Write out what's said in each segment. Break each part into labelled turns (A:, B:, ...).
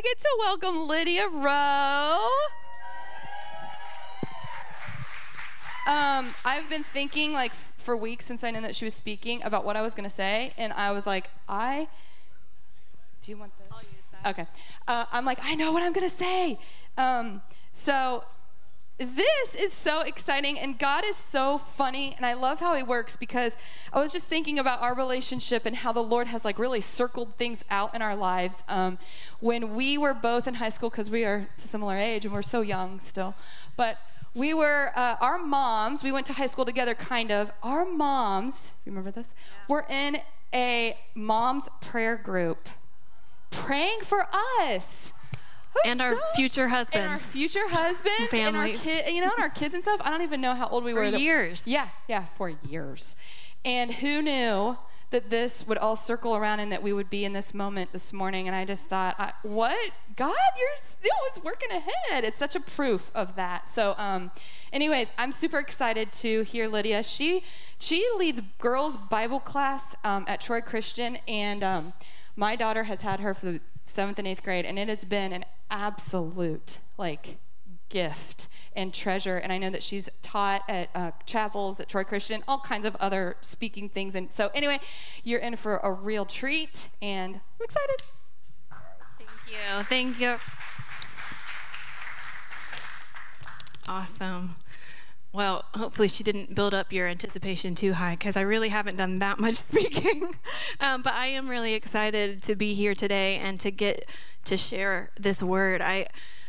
A: I get to welcome Lydia Rowe. Um, I've been thinking like for weeks since I knew that she was speaking about what I was gonna say, and I was like, I. Do you want this?
B: I'll use that.
A: Okay. Uh, I'm like, I know what I'm gonna say. Um, so this is so exciting, and God is so funny, and I love how He works because I was just thinking about our relationship and how the Lord has like really circled things out in our lives. Um, when we were both in high school, because we are a similar age and we're so young still, but we were uh, our moms. We went to high school together, kind of. Our moms, remember this? Were in a mom's prayer group, praying for us.
B: And our future
A: and our future husbands and our
B: Families.
A: kid, you know, and our kids and stuff. I don't even know how old we
B: For
A: were. that-
B: years.
A: Yeah, yeah, for years. And who knew that this would all circle around and that we would be in this moment this morning? And I just thought, I, what? God, you're still it's working ahead. It's such a proof of that. So, um, anyways, I'm super excited to hear Lydia. She she leads girls Bible class um, at Troy Christian, and um, my daughter has had her for the seventh and eighth grade, and it has been an absolute like gift and treasure. And I know that she's taught at uh, chapels at Troy Christian, all kinds of other speaking things. And so, anyway, you're in for a real treat, and I'm excited.
B: Thank you. Thank you. Awesome. Well, hopefully she didn't build up your anticipation too high because I really haven't done that much speaking. um, but I am really excited to be here today and to get to share this word. I,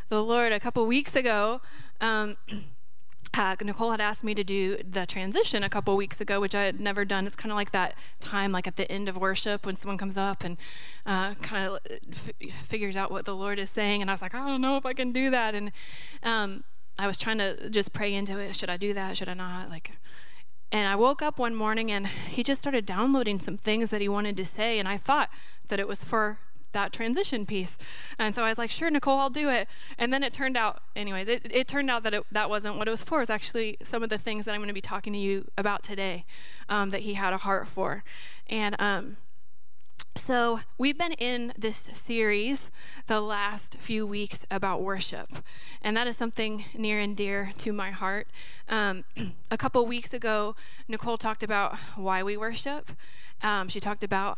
B: the Lord, a couple weeks ago, um, uh, Nicole had asked me to do the transition a couple weeks ago, which I had never done. It's kind of like that time, like at the end of worship, when someone comes up and uh, kind of f- figures out what the Lord is saying. And I was like, I don't know if I can do that. And um, I was trying to just pray into it. Should I do that? Should I not? Like, and I woke up one morning and he just started downloading some things that he wanted to say. And I thought that it was for that transition piece. And so I was like, sure, Nicole, I'll do it. And then it turned out, anyways, it, it turned out that it, that wasn't what it was for. It was actually some of the things that I'm going to be talking to you about today um, that he had a heart for. And um, so we've been in this series the last few weeks about worship. And that is something near and dear to my heart. Um, a couple weeks ago, Nicole talked about why we worship. Um, she talked about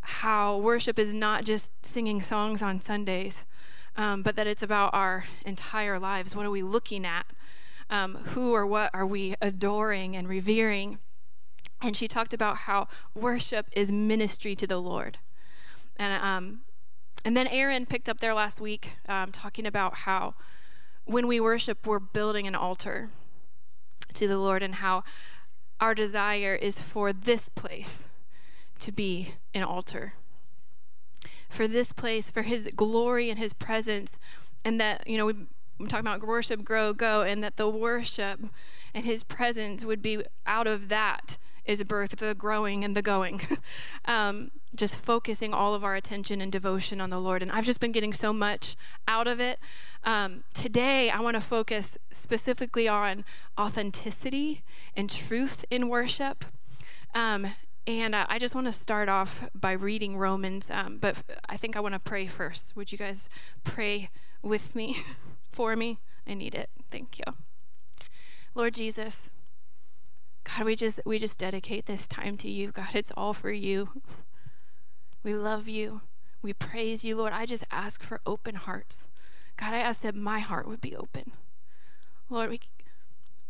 B: how worship is not just singing songs on Sundays, um, but that it's about our entire lives. What are we looking at? Um, who or what are we adoring and revering? And she talked about how worship is ministry to the Lord. And, um, and then Aaron picked up there last week um, talking about how when we worship, we're building an altar to the Lord and how our desire is for this place to be an altar. For this place, for His glory and His presence, and that, you know, we I'm talking about worship, grow, go, and that the worship and His presence would be out of that is birth the growing and the going. um, just focusing all of our attention and devotion on the Lord. And I've just been getting so much out of it. Um, today, I want to focus specifically on authenticity and truth in worship. Um, and uh, I just want to start off by reading Romans, um, but I think I want to pray first. Would you guys pray with me, for me? I need it. Thank you. Lord Jesus, God, we just we just dedicate this time to you. God, it's all for you. We love you. We praise you, Lord. I just ask for open hearts. God, I ask that my heart would be open. Lord, we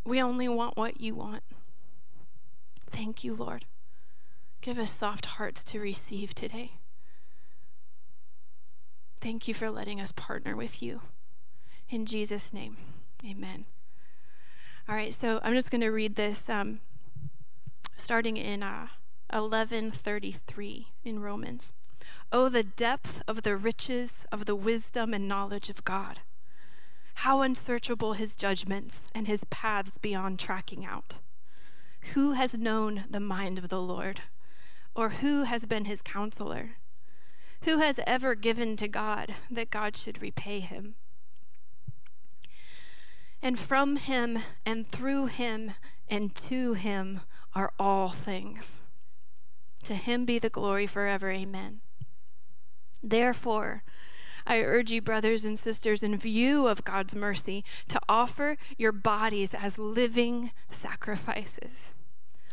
B: we only want what you want. Thank you, Lord. Give us soft hearts to receive today. Thank you for letting us partner with you. In Jesus' name, amen. All right, so I'm just going to read this um, starting in uh, 1133 in Romans. Oh, the depth of the riches of the wisdom and knowledge of God. How unsearchable his judgments and his paths beyond tracking out. Who has known the mind of the Lord? Or who has been his counselor? Who has ever given to God that God should repay him? And from him and through him and to him are all things. To him be the glory forever. Amen. Therefore, I urge you, brothers and sisters, in view of God's mercy, to offer your bodies as living sacrifices,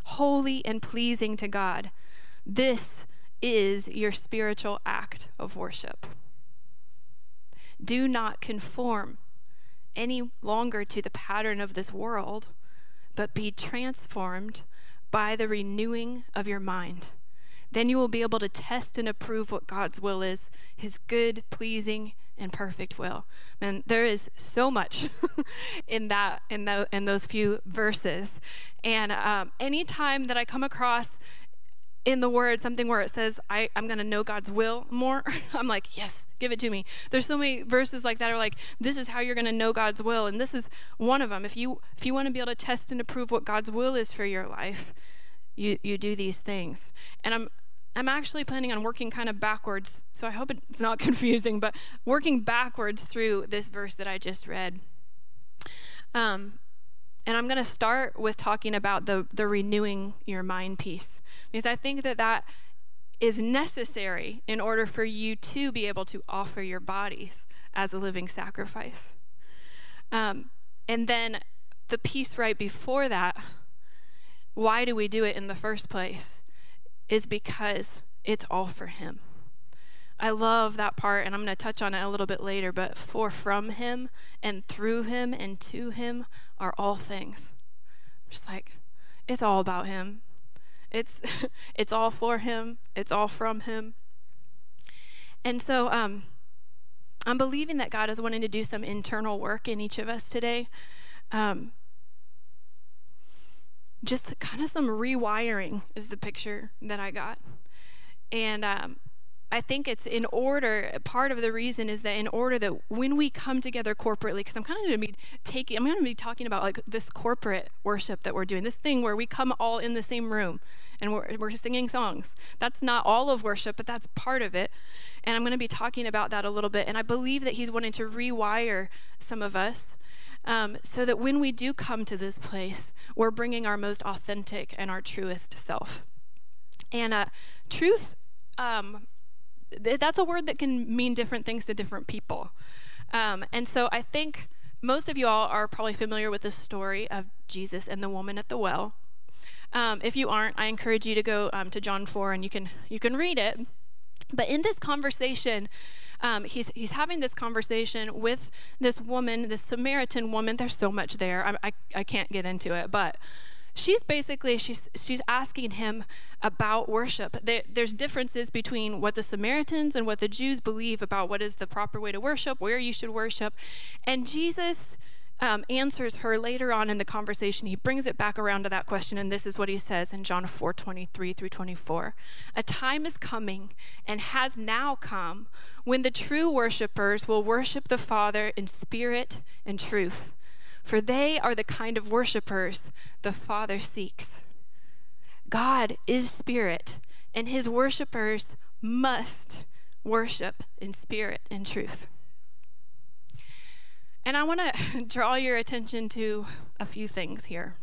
B: holy and pleasing to God. This is your spiritual act of worship. Do not conform any longer to the pattern of this world, but be transformed by the renewing of your mind. Then you will be able to test and approve what God's will is, his good, pleasing, and perfect will. And there is so much in that in, the, in those few verses. And um, anytime that I come across in the word something where it says I, i'm going to know god's will more i'm like yes give it to me. There's so many verses like that are like this is how you're going to know god's will and this is one of them if you if you want to be able to test and approve what god's will is for your life you you do these things. And i'm i'm actually planning on working kind of backwards so i hope it's not confusing but working backwards through this verse that i just read. Um, and I'm going to start with talking about the, the renewing your mind piece, because I think that that is necessary in order for you to be able to offer your bodies as a living sacrifice. Um, and then the piece right before that, why do we do it in the first place? Is because it's all for Him. I love that part, and I'm going to touch on it a little bit later, but for from Him and through Him and to Him are all things. I'm just like, it's all about him. It's it's all for him. It's all from him. And so um, I'm believing that God is wanting to do some internal work in each of us today. Um, just kind of some rewiring is the picture that I got. And um, I think it's in order, part of the reason is that in order that when we come together corporately, because I'm kind of going to be taking, I'm going to be talking about like this corporate worship that we're doing, this thing where we come all in the same room and we're, we're singing songs. That's not all of worship, but that's part of it. And I'm going to be talking about that a little bit. And I believe that He's wanting to rewire some of us. Um, so that when we do come to this place, we're bringing our most authentic and our truest self. And uh, truth um, that's a word that can mean different things to different people. Um, and so I think most of you all are probably familiar with the story of Jesus and the woman at the well. Um, if you aren't, I encourage you to go um, to John 4 and you can you can read it. But in this conversation, um, he's he's having this conversation with this woman, this Samaritan woman. There's so much there. I, I, I can't get into it, but she's basically she's she's asking him about worship. There, there's differences between what the samaritans and what the jews believe about what is the proper way to worship where you should worship. And jesus um, answers her later on in the conversation. He brings it back around to that question and this is what he says in john 4 23 through 24 a time is coming and has now come when the true worshipers will worship the father in spirit and truth for they are the kind of worshipers the Father seeks. God is spirit, and his worshipers must worship in spirit and truth. And I want to draw your attention to a few things here.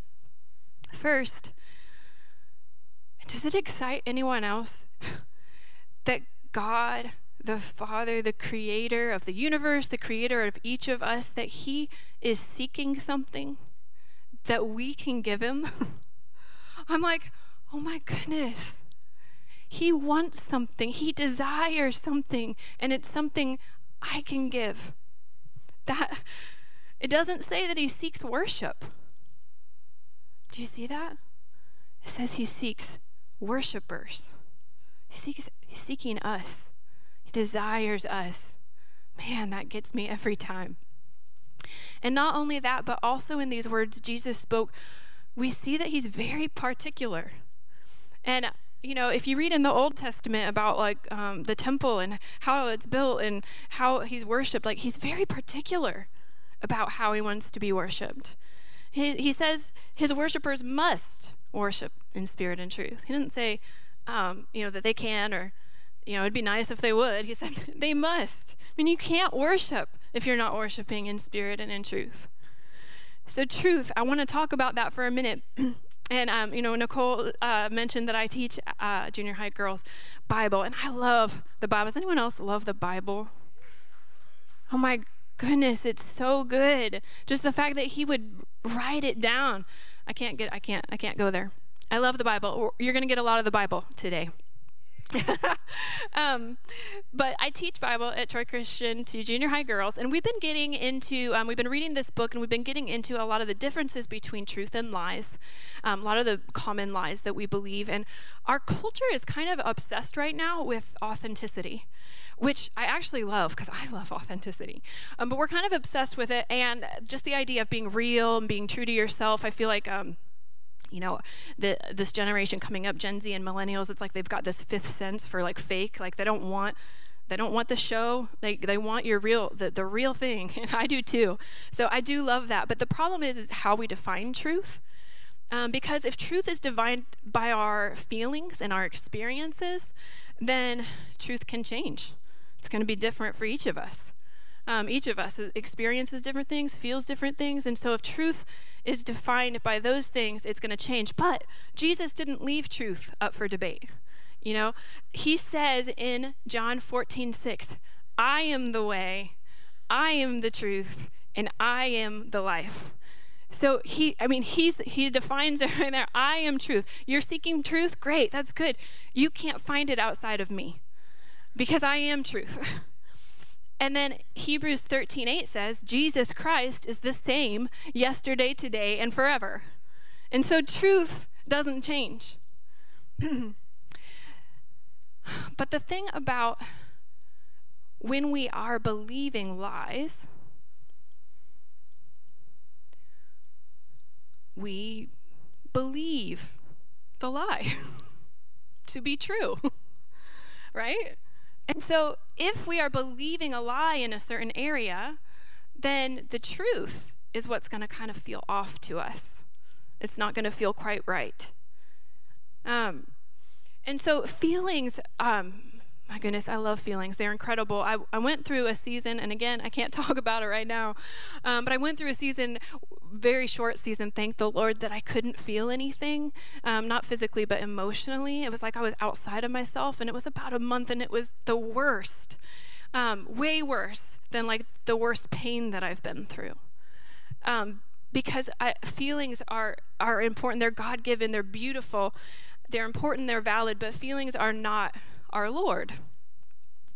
B: First, does it excite anyone else that God the Father, the creator of the universe, the creator of each of us, that He is seeking something that we can give Him. I'm like, oh my goodness. He wants something, He desires something, and it's something I can give. That it doesn't say that He seeks worship. Do you see that? It says He seeks worshipers. He seeks, he's seeking us desires us. Man, that gets me every time. And not only that, but also in these words Jesus spoke, we see that he's very particular. And you know, if you read in the Old Testament about like um, the temple and how it's built and how he's worshipped, like he's very particular about how he wants to be worshipped. He, he says his worshipers must worship in spirit and truth. He didn't say, um, you know, that they can or you know, it'd be nice if they would. He said, they must. I mean, you can't worship if you're not worshiping in spirit and in truth. So, truth, I want to talk about that for a minute. and, um, you know, Nicole uh, mentioned that I teach uh, junior high girls Bible, and I love the Bible. Does anyone else love the Bible? Oh my goodness, it's so good. Just the fact that he would write it down. I can't get I can't I can't go there. I love the Bible. You're going to get a lot of the Bible today. um, but I teach Bible at Troy Christian to junior high girls, and we've been getting into, um, we've been reading this book, and we've been getting into a lot of the differences between truth and lies, um, a lot of the common lies that we believe. And our culture is kind of obsessed right now with authenticity, which I actually love because I love authenticity. Um, but we're kind of obsessed with it, and just the idea of being real and being true to yourself. I feel like um, you know the this generation coming up gen z and millennials it's like they've got this fifth sense for like fake like they don't want they don't want the show. They, they want your real the, the real thing and i do too. So i do love that. But the problem is is how we define truth. Um, because if truth is defined by our feelings and our experiences then truth can change. It's going to be different for each of us um, each of us experiences different things, feels different things. And so if truth is defined by those things, it's going to change. But Jesus didn't leave truth up for debate. You know, he says in John 14, 6, I am the way, I am the truth, and I am the life. So he, I mean, he's he defines it right there. I am truth. You're seeking truth? Great, that's good. You can't find it outside of me because I am truth. And then Hebrews 13:8 says Jesus Christ is the same yesterday, today, and forever. And so truth doesn't change. but the thing about when we are believing lies, we believe the lie to be true, right? And so, if we are believing a lie in a certain area, then the truth is what's going to kind of feel off to us. It's not going to feel quite right. Um, and so, feelings, um, my goodness, I love feelings. They're incredible. I, I went through a season, and again, I can't talk about it right now, um, but I went through a season, very short season, thank the Lord, that I couldn't feel anything, um, not physically, but emotionally. It was like I was outside of myself, and it was about a month, and it was the worst, um, way worse than like the worst pain that I've been through. Um, because I, feelings are, are important. They're God given, they're beautiful, they're important, they're valid, but feelings are not our Lord.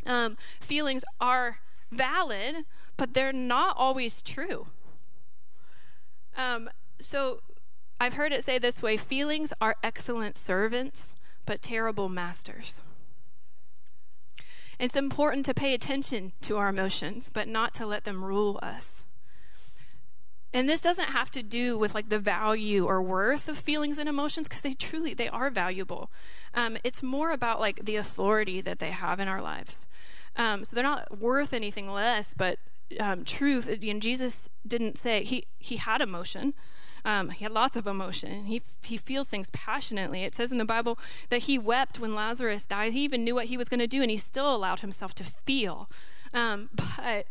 B: Um, feelings are valid, but they're not always true. Um, so I've heard it say this way feelings are excellent servants, but terrible masters. It's important to pay attention to our emotions, but not to let them rule us. And this doesn't have to do with like the value or worth of feelings and emotions because they truly they are valuable. Um, it's more about like the authority that they have in our lives. Um, so they're not worth anything less, but um, truth. And Jesus didn't say he he had emotion. Um, he had lots of emotion. He, he feels things passionately. It says in the Bible that he wept when Lazarus died. He even knew what he was going to do, and he still allowed himself to feel. Um, but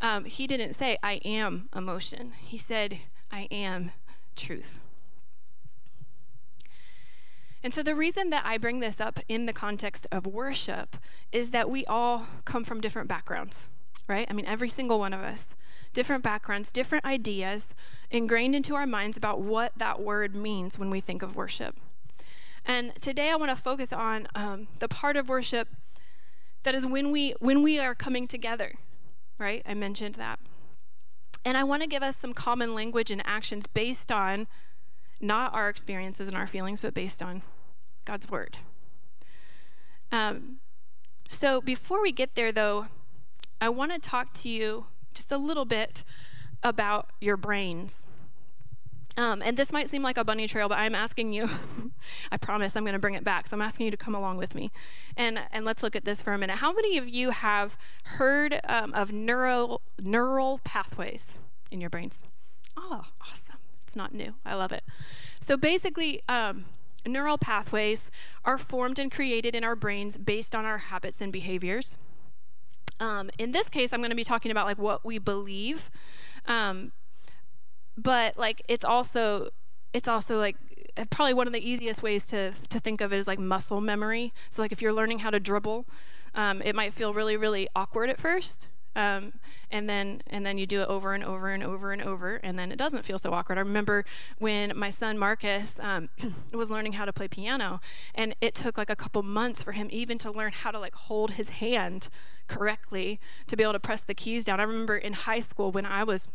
B: um, he didn't say, I am emotion. He said, I am truth. And so, the reason that I bring this up in the context of worship is that we all come from different backgrounds, right? I mean, every single one of us, different backgrounds, different ideas ingrained into our minds about what that word means when we think of worship. And today, I want to focus on um, the part of worship that is when we when we are coming together right? I mentioned that. And I want to give us some common language and actions based on not our experiences and our feelings, but based on God's word. Um, so before we get there, though, I want to talk to you just a little bit about your brains. Um, and this might seem like a bunny trail, but I'm asking you, I promise I'm going to bring it back. So I'm asking you to come along with me. And, and let's look at this for a minute. How many of you have heard um, of neural, neural pathways in your brains? Oh, awesome. It's not new. I love it. So basically, um, neural pathways are formed and created in our brains based on our habits and behaviors. Um, in this case, I'm going to be talking about like what we believe. Um, but like it's also it's also like probably one of the easiest ways to to think of it is like muscle memory. So like if you're learning how to dribble, um, it might feel really really awkward at first. Um, and then and then you do it over and over and over and over, and then it doesn't feel so awkward. I remember when my son Marcus um, was learning how to play piano, and it took like a couple months for him even to learn how to like hold his hand correctly to be able to press the keys down. I remember in high school when I was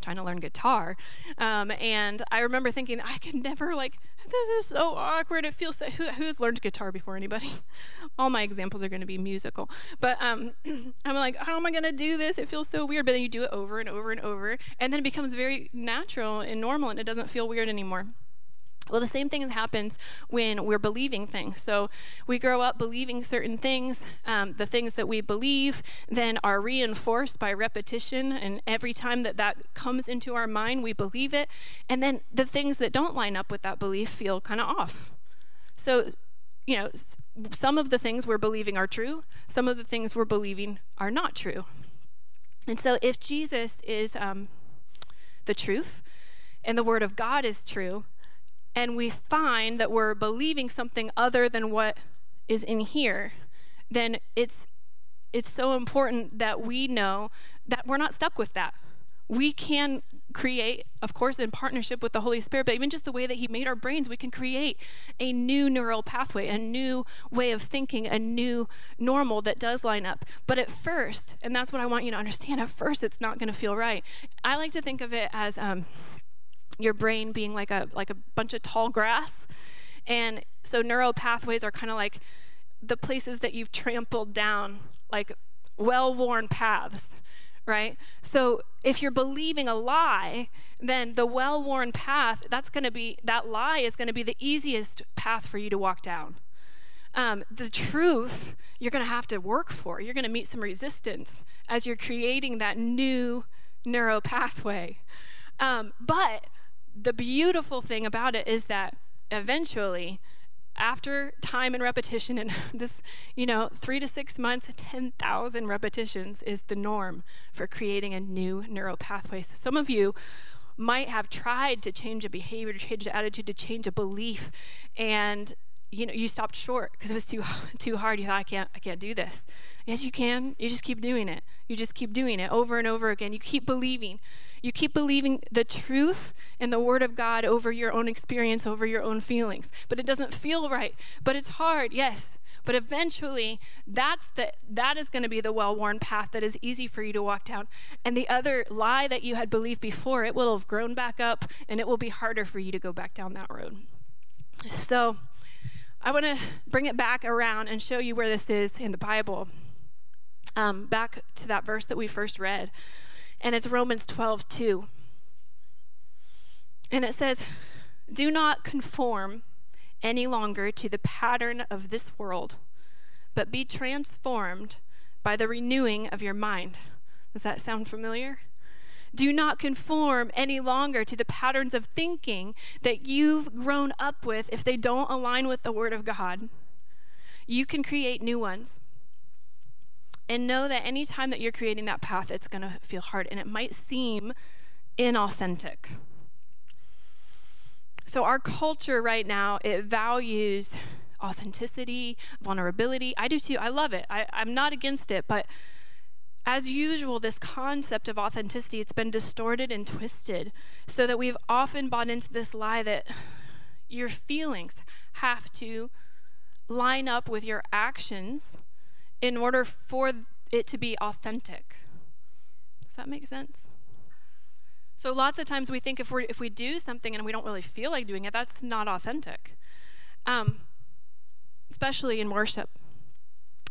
B: trying to learn guitar. Um, and I remember thinking, I could never, like, this is so awkward. It feels so. Who, who's learned guitar before? Anybody? All my examples are going to be musical. But um, I'm like, how am I going to do this? It feels so weird. But then you do it over and over and over. And then it becomes very natural and normal, and it doesn't feel weird anymore. Well, the same thing happens when we're believing things. So we grow up believing certain things. Um, the things that we believe then are reinforced by repetition. And every time that that comes into our mind, we believe it. And then the things that don't line up with that belief feel kind of off. So, you know, some of the things we're believing are true, some of the things we're believing are not true. And so if Jesus is um, the truth and the Word of God is true, and we find that we're believing something other than what is in here, then it's it's so important that we know that we're not stuck with that. We can create, of course, in partnership with the Holy Spirit, but even just the way that He made our brains, we can create a new neural pathway, a new way of thinking, a new normal that does line up. But at first, and that's what I want you to understand, at first it's not going to feel right. I like to think of it as um, your brain being like a like a bunch of tall grass. And so neural pathways are kind of like the places that you've trampled down, like well-worn paths, right? So if you're believing a lie, then the well-worn path, that's going to be that lie is going to be the easiest path for you to walk down. Um, the truth you're going to have to work for. You're going to meet some resistance as you're creating that new neural pathway. Um, but the beautiful thing about it is that eventually, after time and repetition, and this, you know, three to six months, 10,000 repetitions is the norm for creating a new neural pathway. So some of you might have tried to change a behavior, to change an attitude, to change a belief, and you know you stopped short because it was too too hard you thought i can't i can't do this yes you can you just keep doing it you just keep doing it over and over again you keep believing you keep believing the truth and the word of God over your own experience, over your own feelings. But it doesn't feel right. But it's hard, yes. But eventually, that's the that is going to be the well-worn path that is easy for you to walk down. And the other lie that you had believed before, it will have grown back up and it will be harder for you to go back down that road. So, I want to bring it back around and show you where this is in the Bible. Um, back to that verse that we first read and it's Romans 12, 2. And it says, Do not conform any longer to the pattern of this world, but be transformed by the renewing of your mind. Does that sound familiar? Do not conform any longer to the patterns of thinking that you've grown up with if they don't align with the Word of God. You can create new ones. And know that anytime that you're creating that path, it's going to feel hard and it might seem inauthentic. So, our culture right now, it values authenticity, vulnerability. I do too. I love it. I, I'm not against it. But as usual, this concept of authenticity, it's been distorted and twisted so that we've often bought into this lie that your feelings have to line up with your actions in order for it to be authentic. Does that make sense? So lots of times we think if we if we do something and we don't really feel like doing it, that's not authentic. Um, especially in worship.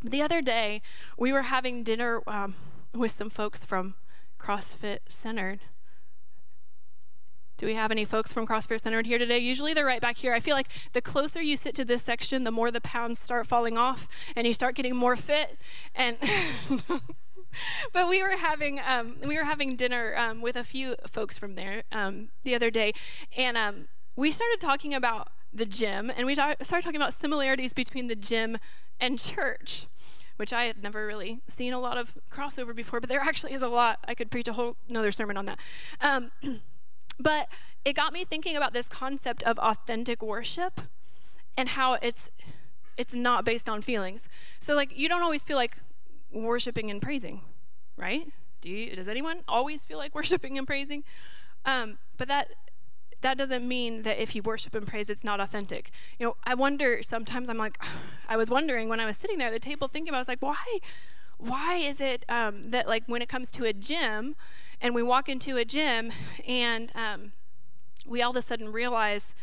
B: The other day, we were having dinner um, with some folks from CrossFit Centered, do we have any folks from CrossFit Centered here today? Usually they're right back here. I feel like the closer you sit to this section, the more the pounds start falling off and you start getting more fit. And but we were having um, we were having dinner um, with a few folks from there um, the other day, and um, we started talking about the gym, and we started talking about similarities between the gym and church which I had never really seen a lot of crossover before, but there actually is a lot. I could preach a whole another sermon on that. Um, But it got me thinking about this concept of authentic worship and how it's it's not based on feelings. So like you don't always feel like worshiping and praising. right? Do you, does anyone always feel like worshiping and praising? Um, but that that doesn't mean that if you worship and praise, it's not authentic. You know, I wonder sometimes. I'm like, I was wondering when I was sitting there at the table thinking about. I was like, why, why is it um, that like when it comes to a gym, and we walk into a gym and um, we all of a sudden realize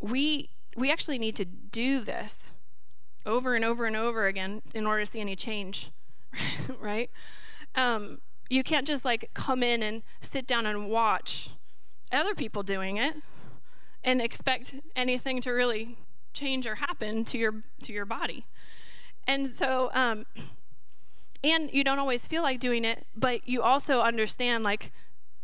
B: we we actually need to do this over and over and over again in order to see any change, right? Um, you can't just like come in and sit down and watch other people doing it and expect anything to really change or happen to your to your body. And so um, and you don't always feel like doing it, but you also understand like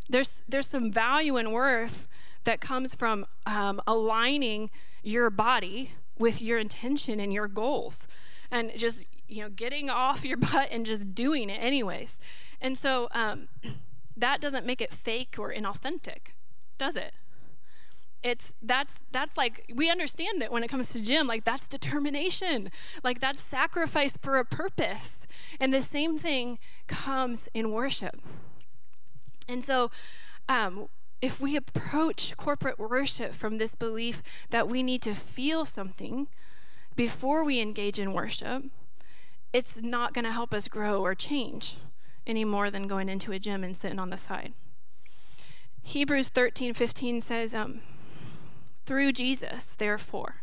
B: there's there's some value and worth that comes from um, aligning your body with your intention and your goals, and just you know getting off your butt and just doing it anyways. And so um, that doesn't make it fake or inauthentic, does it? it's that's that's like we understand that when it comes to gym like that's determination. Like that's sacrifice for a purpose. And the same thing comes in worship. And so um, if we approach corporate worship from this belief that we need to feel something before we engage in worship it's not going to help us grow or change any more than going into a gym and sitting on the side hebrews 13 15 says um, through Jesus, therefore,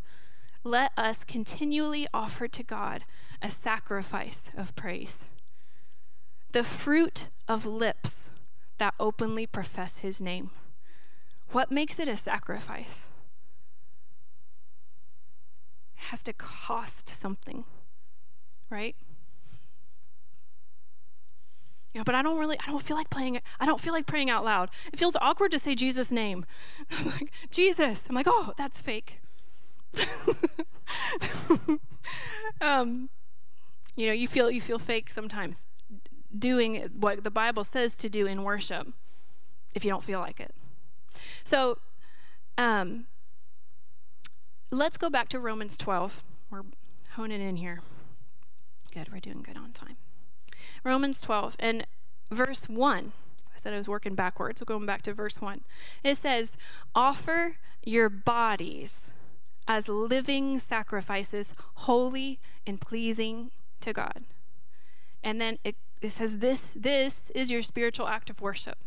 B: let us continually offer to God a sacrifice of praise, the fruit of lips that openly profess his name. What makes it a sacrifice? It has to cost something, right? You know, but I don't really, I don't feel like playing, I don't feel like praying out loud. It feels awkward to say Jesus' name. I'm like, Jesus. I'm like, oh, that's fake. um, you know, you feel you feel fake sometimes doing what the Bible says to do in worship if you don't feel like it. So, um, let's go back to Romans 12. We're honing in here. Good, we're doing good on time. Romans 12 and verse 1. I said I was working backwards, so going back to verse 1. It says, Offer your bodies as living sacrifices, holy and pleasing to God. And then it, it says, this, this is your spiritual act of worship.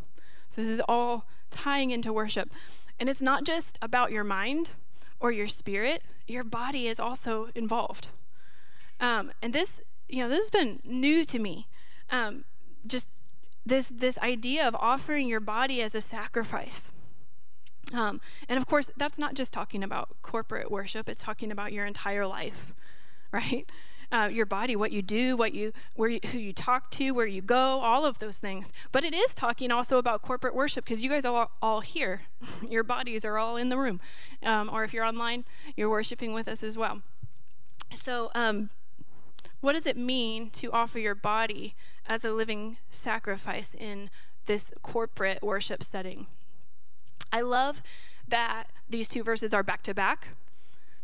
B: So this is all tying into worship. And it's not just about your mind or your spirit, your body is also involved. Um, and this, you know, this has been new to me um, just this this idea of offering your body as a sacrifice. Um, and of course, that's not just talking about corporate worship; it's talking about your entire life, right? Uh, your body, what you do, what you, where you, who you talk to, where you go, all of those things. But it is talking also about corporate worship because you guys are all, all here. your bodies are all in the room, um, or if you're online, you're worshiping with us as well. So, um, what does it mean to offer your body as a living sacrifice in this corporate worship setting? I love that these two verses are back to back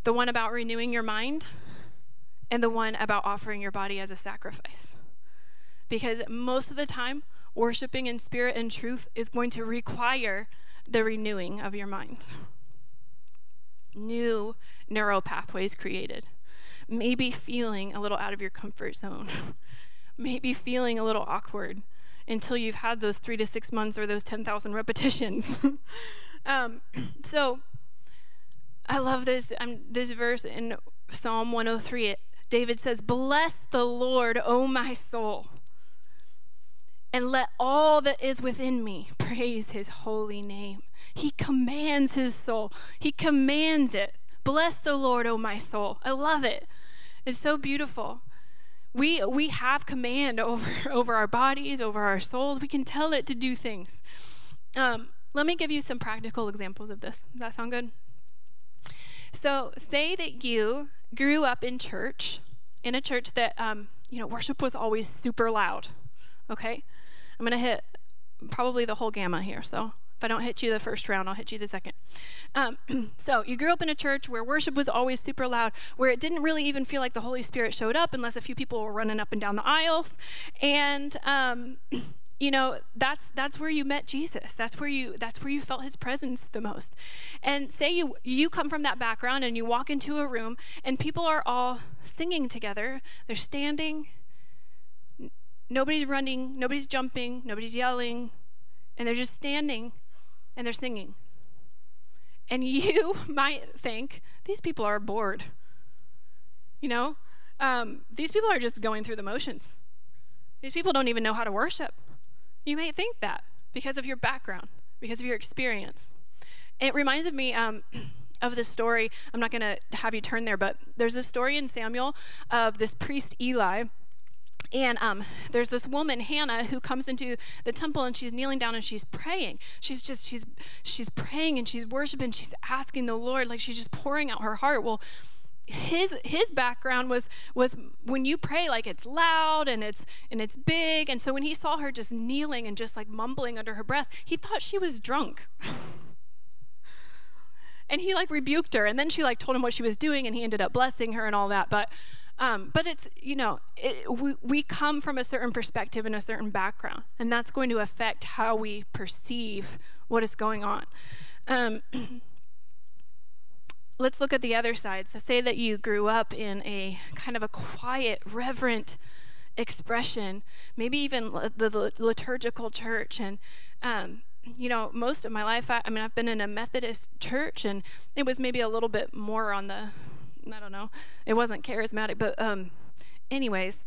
B: the one about renewing your mind, and the one about offering your body as a sacrifice. Because most of the time, worshiping in spirit and truth is going to require the renewing of your mind. New neural pathways created maybe feeling a little out of your comfort zone, maybe feeling a little awkward until you've had those three to six months or those 10,000 repetitions. um, so I love this, um, this verse in Psalm 103. It, David says, Bless the Lord, O my soul, and let all that is within me praise his holy name. He commands his soul, he commands it. Bless the Lord, O my soul. I love it. It's so beautiful. We, we have command over, over our bodies, over our souls. We can tell it to do things. Um, let me give you some practical examples of this. Does that sound good? So, say that you grew up in church, in a church that, um, you know, worship was always super loud. Okay? I'm going to hit probably the whole gamma here. So, If I don't hit you the first round, I'll hit you the second. Um, so, you grew up in a church where worship was always super loud, where it didn't really even feel like the Holy Spirit showed up unless a few people were running up and down the aisles. And, um, you know that's that's where you met jesus. That's where you that's where you felt his presence the most. And say you you come from that background and you walk into a room and people are all singing together. They're standing. Nobody's running. Nobody's jumping. Nobody's yelling. And they're just standing and they're singing. And you might think, these people are bored. You know, um, these people are just going through the motions. These people don't even know how to worship. You may think that because of your background, because of your experience. it reminds me um, of this story. I'm not going to have you turn there, but there's a story in Samuel of this priest Eli and um, there's this woman hannah who comes into the temple and she's kneeling down and she's praying. She's just she's she's praying and she's worshiping she's asking the lord like she's just pouring out her heart. Well his his background was was when you pray like it's loud and it's and it's big. And so when he saw her just kneeling and just like mumbling under her breath he thought she was drunk. And he like rebuked her. And then she like told him what she was doing and he ended up blessing her and all that. But um, but it's, you know, it, we, we come from a certain perspective and a certain background, and that's going to affect how we perceive what is going on. Um, let's look at the other side. So, say that you grew up in a kind of a quiet, reverent expression, maybe even the, liturgical church, and um, you know, most of my life, I, I, mean, I've been in a Methodist church, and it was maybe a little bit more on the I don't know. It wasn't charismatic, but um, anyways,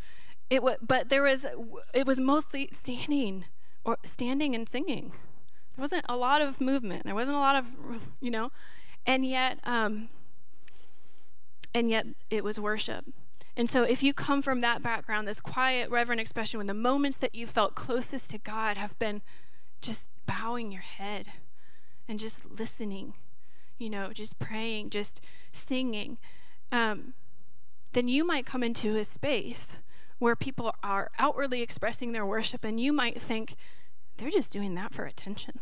B: it was. But there was. It was mostly standing or standing and singing. There wasn't a lot of movement. There wasn't a lot of, you know, and yet, um, and yet it was worship. And so, if you come from that background, this quiet, reverent expression, when the moments that you felt closest to God have been just bowing your head and just listening, you know, just praying, just singing, um, then you might come into a space where people are outwardly expressing their worship, and you might think, they're just doing that for attention.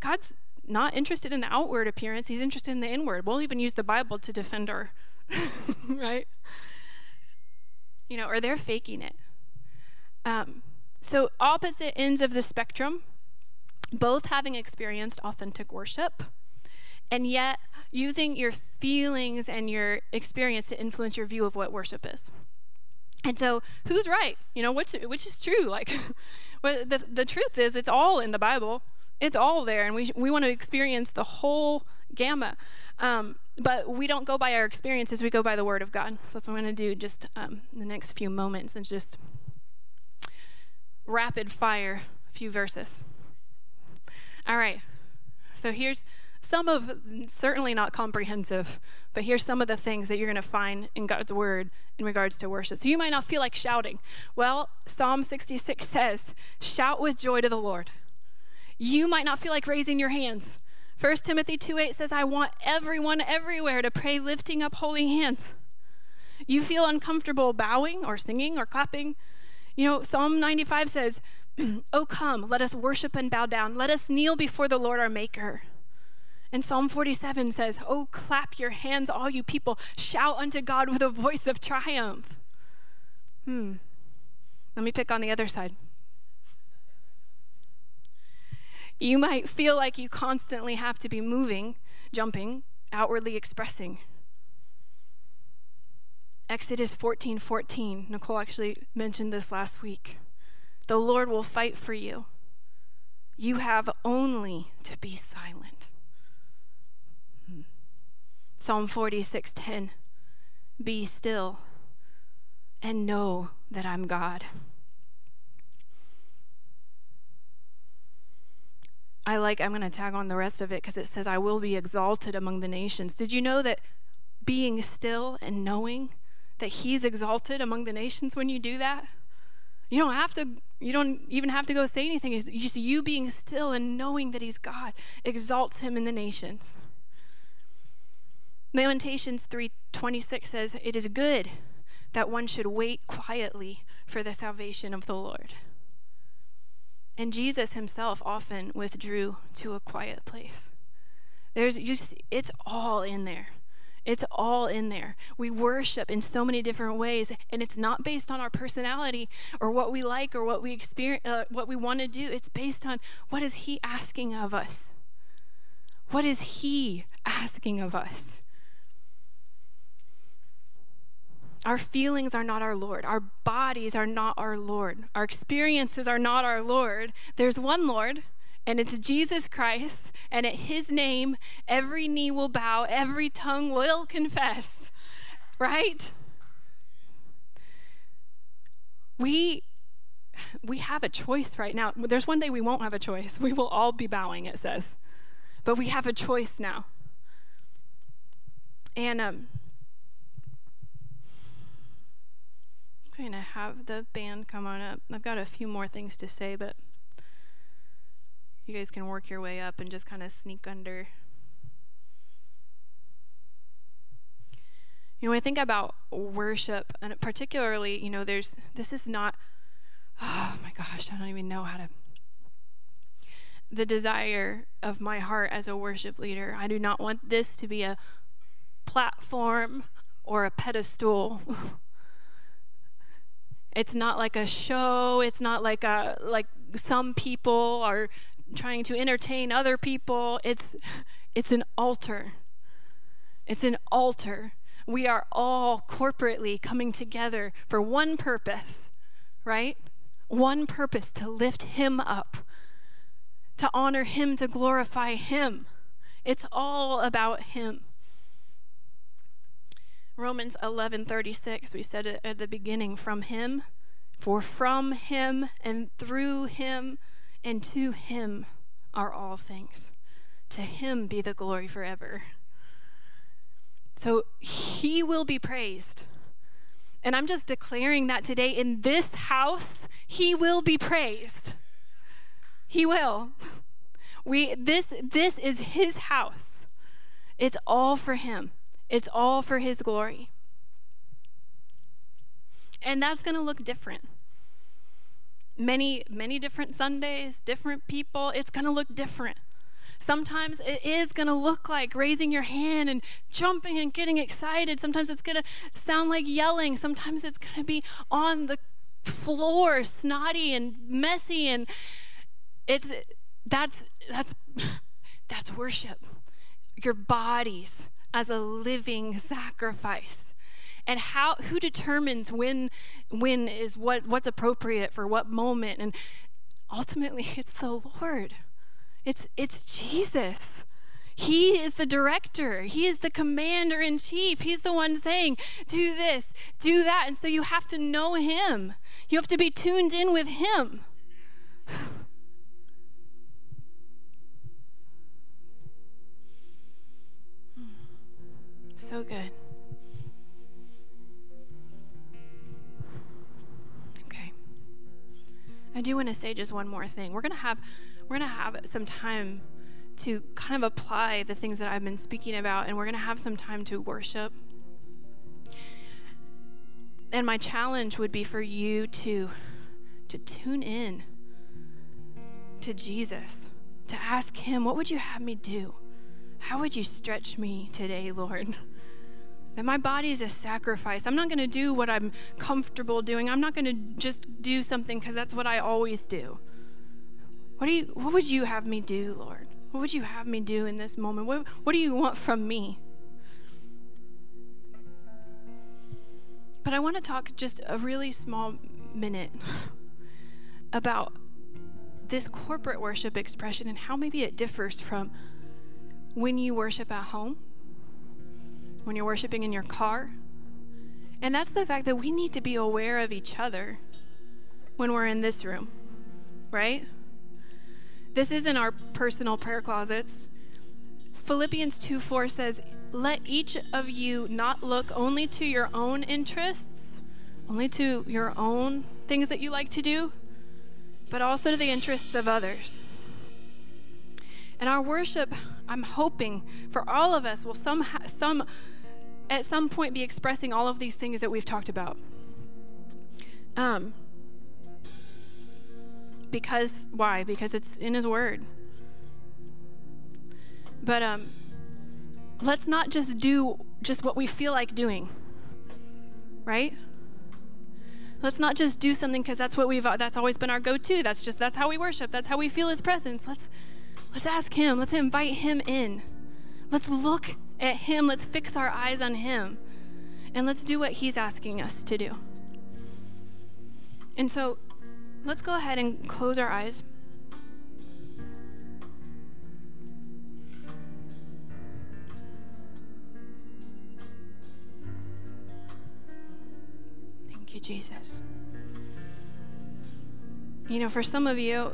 B: God's not interested in the outward appearance, He's interested in the inward. We'll even use the Bible to defend our, right? You know, or they're faking it. Um, so, opposite ends of the spectrum, both having experienced authentic worship, and yet using your feelings and your experience to influence your view of what worship is. And so, who's right? You know, which which is true? Like, well, the the truth is, it's all in the Bible. It's all there, and we we want to experience the whole gamut. Um, but we don't go by our experiences; we go by the Word of God. So that's what I'm going to do just um, the next few moments, and just rapid fire a few verses. All right. So here's some of certainly not comprehensive, but here's some of the things that you're going to find in God's word in regards to worship. So you might not feel like shouting. Well, Psalm 66 says, "Shout with joy to the Lord." You might not feel like raising your hands. 1 Timothy 2:8 says, "I want everyone everywhere to pray lifting up holy hands." You feel uncomfortable bowing or singing or clapping. You know, Psalm 95 says, "Oh come, let us worship and bow down. Let us kneel before the Lord our maker." And Psalm 47 says, Oh, clap your hands, all you people. Shout unto God with a voice of triumph. Hmm. Let me pick on the other side. You might feel like you constantly have to be moving, jumping, outwardly expressing. Exodus 14 14. Nicole actually mentioned this last week. The Lord will fight for you. You have only to be silent. Psalm 46:10 Be still and know that I'm God. I like I'm going to tag on the rest of it cuz it says I will be exalted among the nations. Did you know that being still and knowing that he's exalted among the nations when you do that? You don't have to you don't even have to go say anything. It's just you being still and knowing that he's God exalts him in the nations. Lamentations 3:26 says, "It is good that one should wait quietly for the salvation of the Lord." And Jesus himself often withdrew to a quiet place. There's you see, it's all in there. It's all in there. We worship in so many different ways, and it's not based on our personality or what we like or what we experience, uh, what we want to do. It's based on what is He asking of us. What is He asking of us? Our feelings are not our Lord. Our bodies are not our Lord. Our experiences are not our Lord. There's one Lord, and it's Jesus Christ, and at his name, every knee will bow, every tongue will confess, right? We we have a choice right now. There's one day we won't have a choice. We will all be bowing, it says. But we have a choice now. And um I'm going to have the band come on up. I've got a few more things to say, but you guys can work your way up and just kind of sneak under. You know, when I think about worship, and particularly, you know, there's this is not, oh my gosh, I don't even know how to. The desire of my heart as a worship leader, I do not want this to be a platform or a pedestal. it's not like a show, it's not like a like some people are trying to entertain other people. It's it's an altar. It's an altar. We are all corporately coming together for one purpose, right? One purpose to lift him up, to honor him, to glorify him. It's all about him. Romans 11:36 we said it at the beginning from him for from him and through him and to him are all things. To him be the glory forever. So he will be praised. And I'm just declaring that today in this house, he will be praised. He will. We this this is his house. It's all for him. It's all for his glory. And that's going to look different many, many different Sundays, different people, it's going to look different. Sometimes it is going to look like raising your hand and jumping and getting excited. Sometimes it's going to sound like yelling. Sometimes it's going to be on the floor, snotty and messy and it's that's that's that's worship. Your bodies as a living sacrifice and how who determines when when is what what's appropriate for what moment and ultimately it's the lord it's it's jesus he is the director. He is the commander in chief. He's the one saying, do this, do that. And so you have to know him. You have to be tuned in with him. So good. Okay. I do want to say just one more thing. We're gonna have we're gonna have some time to kind of apply the things that I've been speaking about, and we're gonna have some time to worship. And my challenge would be for you to to tune in to Jesus, to ask him, what would you have me do? How would you stretch me today, Lord? that my body is a sacrifice. I'm not going to do what I'm comfortable doing. I'm not going to just do something because that's what I always do. What do you what would you have me do, Lord? What would you have me do in this moment? What what do you want from me? But I want to talk just a really small minute about this corporate worship expression and how maybe it differs from when you worship at home when you're worshiping in your car. And that's the fact that we need to be aware of each other when we're in this room, right? This isn't our personal prayer closets. Philippians 2 4 says, Let each of you not look only to your own interests, only to your own things that you like to do, but also to the interests of others. And our worship, I'm hoping for all of us, will some, some at some point be expressing all of these things that we've talked about. Um, Because, why? Because it's in His Word. But um, let's not just do just what we feel like doing, right? Let's not just do something because that's what we've that's always been our go-to. That's just that's how we worship. That's how we feel his presence. Let's let's ask him. Let's invite him in. Let's look at him. Let's fix our eyes on him. And let's do what he's asking us to do. And so let's go ahead and close our eyes. Thank you, Jesus. You know, for some of you,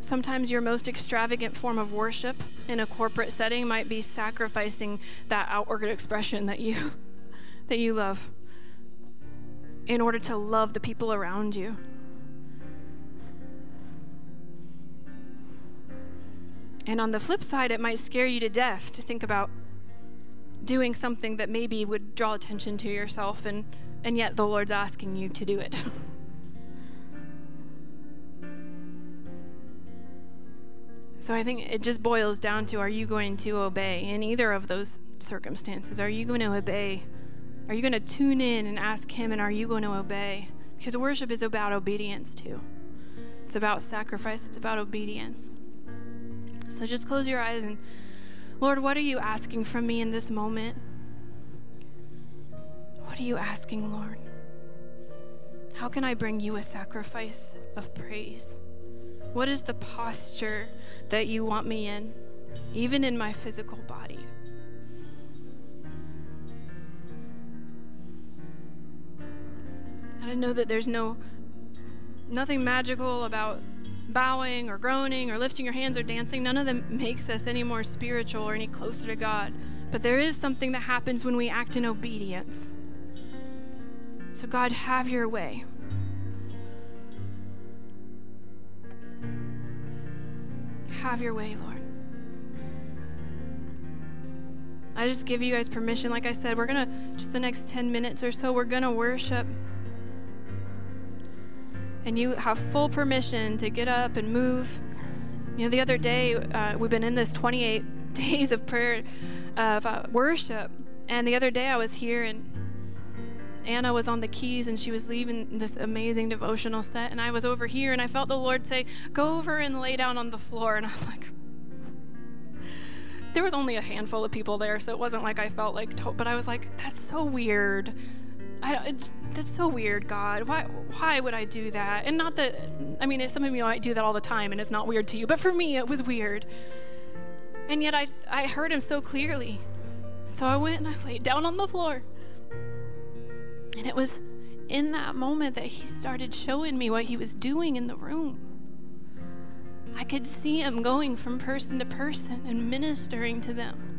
B: sometimes your most extravagant form of worship in a corporate setting might be sacrificing that outward expression that you that you love in order to love the people around you. And on the flip side, it might scare you to death to think about doing something that maybe would draw attention to yourself, and, and yet the Lord's asking you to do it. so I think it just boils down to are you going to obey in either of those circumstances? Are you going to obey? Are you going to tune in and ask Him, and are you going to obey? Because worship is about obedience too. It's about sacrifice, it's about obedience. So just close your eyes and, Lord, what are you asking from me in this moment? What are you asking, Lord? How can I bring you a sacrifice of praise? What is the posture that you want me in, even in my physical body? And I know that there's no nothing magical about bowing or groaning or lifting your hands or dancing, none of them makes us any more spiritual or any closer to God. But there is something that happens when we act in obedience. So, God, have your way. Have your way, Lord. I just give you guys permission. Like I said, we're going to, just the next 10 minutes or so, we're going to worship and you have full permission to get up and move. You know, the other day, uh, we've been in this 28 days of prayer, of uh, worship. And the other day, I was here and Anna was on the keys and she was leaving this amazing devotional set. And I was over here and I felt the Lord say, Go over and lay down on the floor. And I'm like, there was only a handful of people there, so it wasn't like I felt like, to- but I was like, that's so weird. I don't, it's, that's so weird, God. Why, why would I do that? And not that, I mean, some of you might do that all the time and it's not weird to you, but for me, it was weird. And yet I, I heard him so clearly. So I went and I laid down on the floor. And it was in that moment that he started showing me what he was doing in the room. I could see him going from person to person and ministering to them.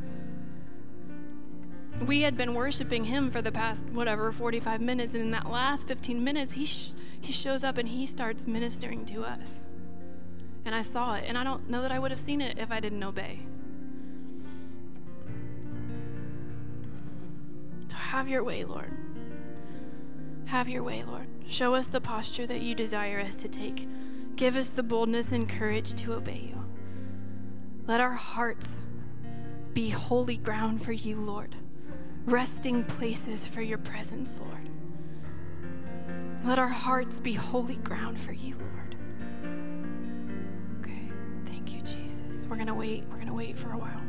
B: We had been worshiping him for the past whatever 45 minutes and in that last 15 minutes he sh- he shows up and he starts ministering to us. And i saw it and i don't know that i would have seen it if i didn't obey. So have your way lord have your way lord show us the posture that you desire us to take give us the boldness and courage to obey you let our hearts be holy ground for you lord resting places for your presence, Lord. Let our hearts be holy ground for you, Lord. Okay, thank you, Jesus. We're going to wait. We're going to wait for a while.